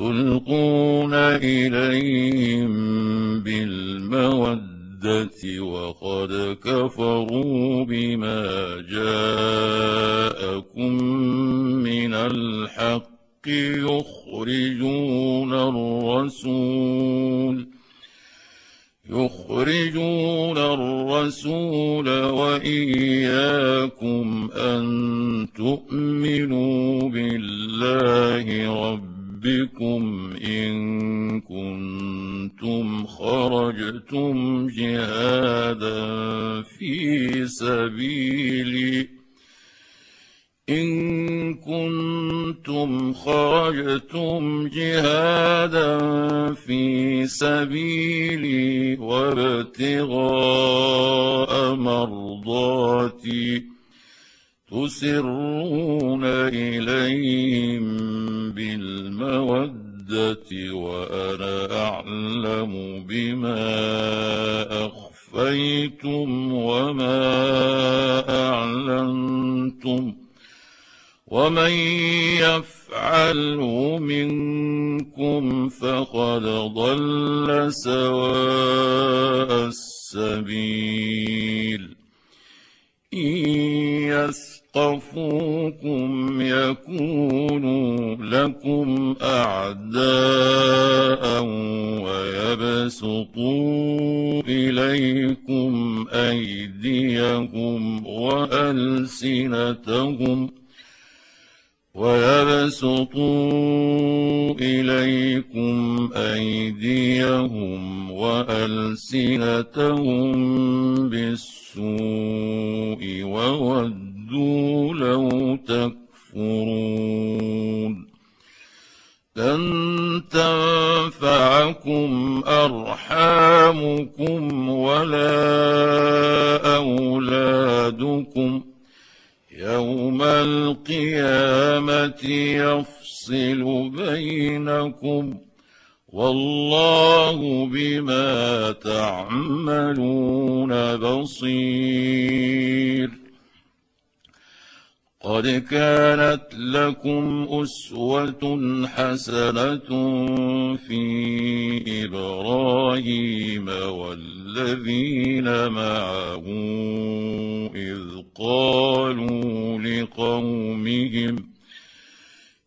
تلقون إليهم بالمودة وقد كفروا بما جاءكم من الحق يخرجون الرسول يخرجون الرسول وإياكم أن تؤمنوا بالله رب ربكم إن كنتم خرجتم جهادا في سبيلي إن كنتم خرجتم جهادا في سبيلي وابتغاء مرضاتي تسرون اليهم بالموده وأنا أعلم بما أخفيتم وما أعلنتم ومن يفعله منكم فقد ضل سواء السبيل إن يثقفوكم يكونوا لكم اعداء ويبسطوا اليكم ايديهم والسنتهم ويبسطوا اليكم ايديهم والسنتهم يفصل بينكم والله بما تعملون بصير. قد كانت لكم أسوة حسنة في إبراهيم والذين معه إذ قالوا لقومهم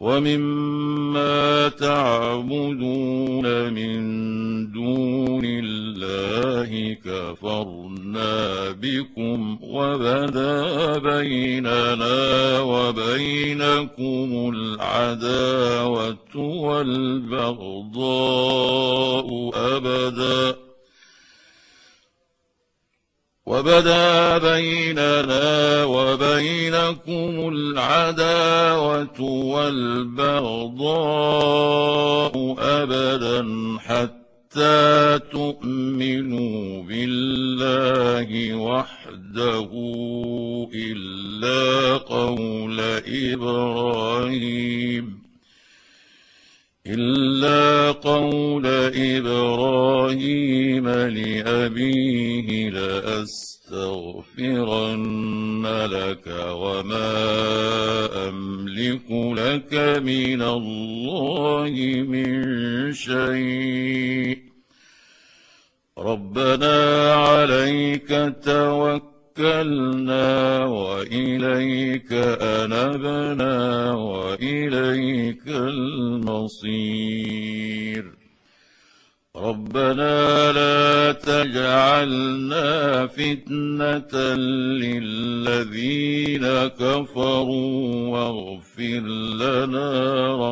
ومما تعبدون من دون الله كفرنا بكم وبدا بيننا وبينكم العداوة والبغضاء أبدا. وبدا بيننا وبينكم العداوة والبغضاء أبدا حتى تؤمنوا بالله وحده إلا قول إبراهيم إلا قول إبراهيم لأبيه لأستغفرن لك وما أملك لك من الله من شيء. ربنا عليك توكل توكلنا وإليك أنبنا وإليك المصير. ربنا لا تجعلنا فتنة للذين كفروا واغفر لنا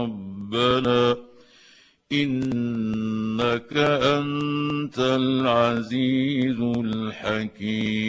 ربنا إنك أنت العزيز الحكيم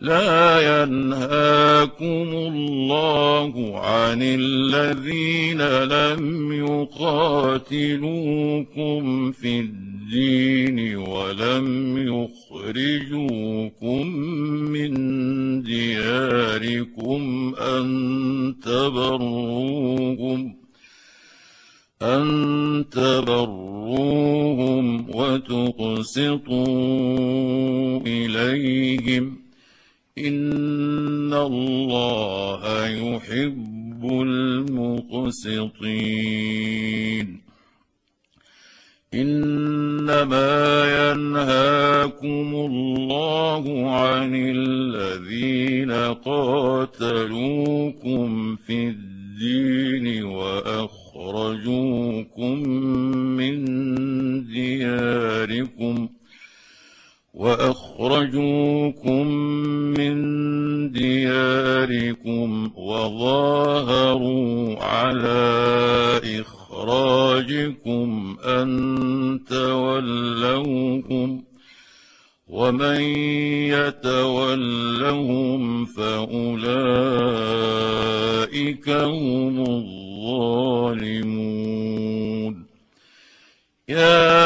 لا ينهاكم الله عن الذين لم يقاتلوكم في الدين ولم يخرجوكم من دياركم أن تبروهم أن تبروهم وتقسطوا إليهم. ان الله يحب المقسطين انما ينهاكم الله عن الذين قاتلوكم في الدين واخرجوكم من دياركم واخرجوكم من دياركم وظاهروا على إخراجكم أن تولوهم ومن يتولهم فأولئك هم الظالمون. يا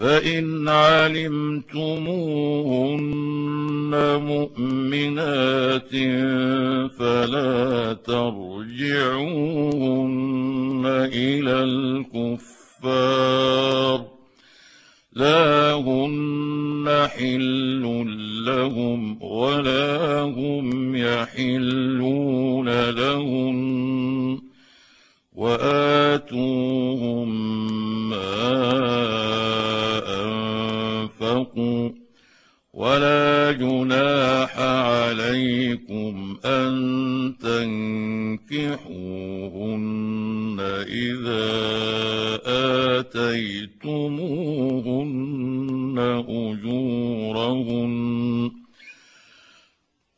فإن علمتموهن مؤمنات فلا ترجعوهن إلى الكفار لا هن حل لهم ولا هم يحلون لهن وآتوهم ما ولا جناح عليكم أن تنكحوهن إذا آتيتموهن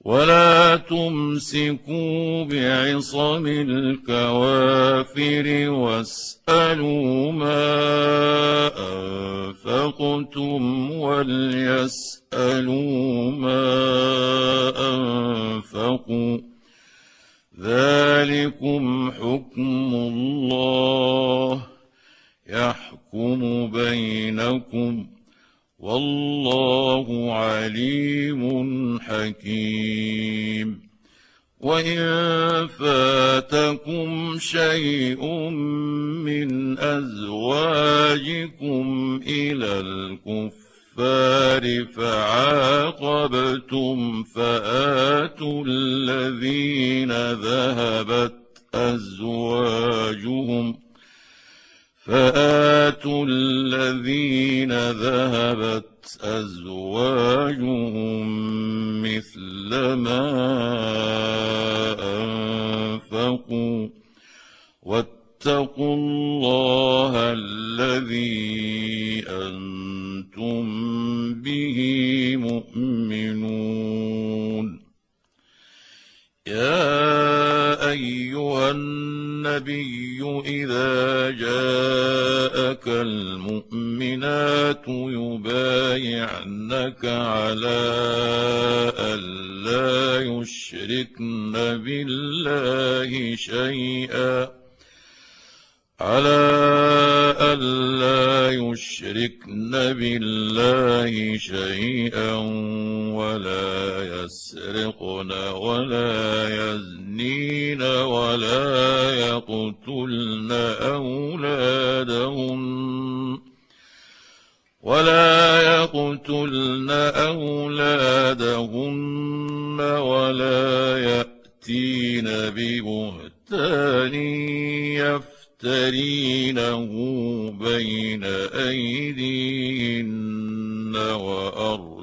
ولا تمسكوا بعصم الكوافر واسألوا ما أنفقتم وليسألوا ما من أزواجكم إلى الكفار فعاقبتم فآتوا الذين ذهبت أزواجهم فآتوا الذين ذهبت أزواجهم مثل ما واتقوا الله الذي أنتم به مؤمنون. يا أيها النبي إذا جاءك المؤمنات يبايعنك يسرقن ولا يزنين ولا يقتلن أولادهن ولا يقتلن أولادهن ولا يأتين ببهتان يفترينه بين أيديهن وأرجلهن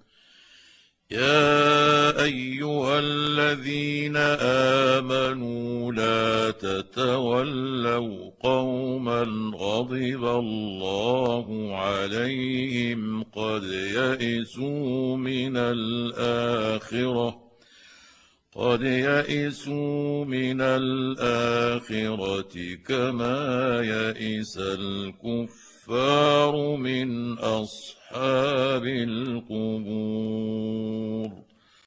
يا أيها الذين آمنوا لا تتولوا قوما غضب الله عليهم قد يئسوا من الآخرة قد يئسوا من الآخرة كما يئس الكفار من أصحاب القبور.